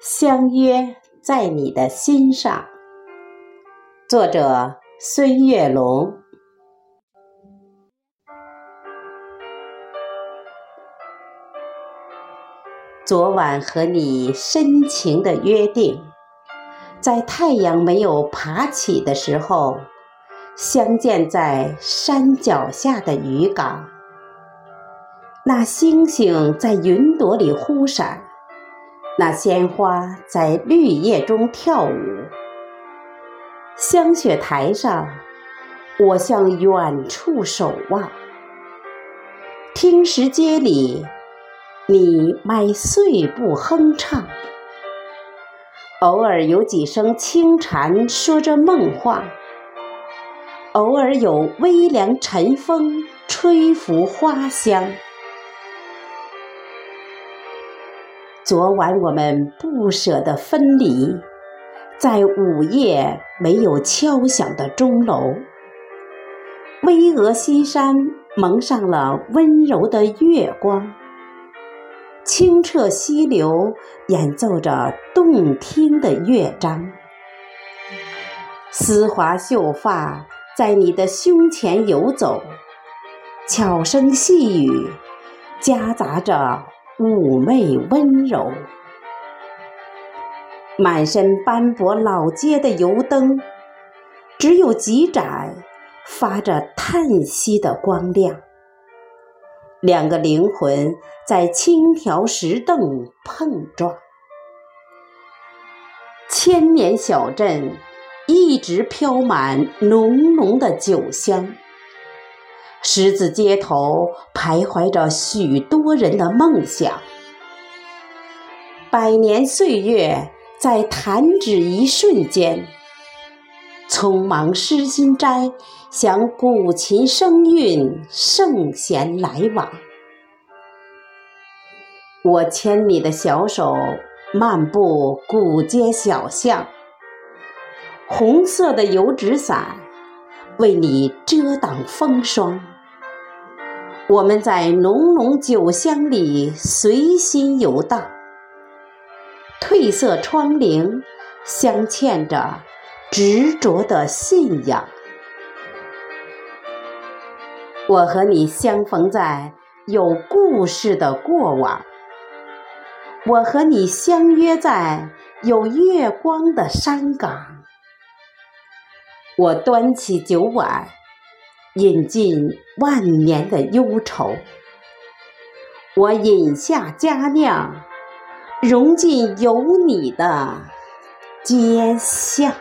相约在你的心上。作者：孙月龙。昨晚和你深情的约定，在太阳没有爬起的时候，相见在山脚下的渔港。那星星在云朵里忽闪，那鲜花在绿叶中跳舞。香雪台上，我向远处守望。听石阶里。你迈碎步哼唱，偶尔有几声轻蝉说着梦话，偶尔有微凉晨风吹拂花香。昨晚我们不舍得分离，在午夜没有敲响的钟楼，巍峨西山蒙上了温柔的月光。清澈溪流演奏着动听的乐章，丝滑秀发在你的胸前游走，悄声细语夹杂着妩媚温柔。满身斑驳老街的油灯，只有几盏发着叹息的光亮。两个灵魂在青条石凳碰撞，千年小镇一直飘满浓浓的酒香。十字街头徘徊着许多人的梦想，百年岁月在弹指一瞬间。匆忙诗心斋，想古琴声韵，圣贤来往。我牵你的小手，漫步古街小巷。红色的油纸伞，为你遮挡风霜。我们在浓浓酒香里随心游荡。褪色窗棂，镶嵌着。执着的信仰，我和你相逢在有故事的过往，我和你相约在有月光的山岗。我端起酒碗，饮尽万年的忧愁；我饮下佳酿，融进有你的街巷。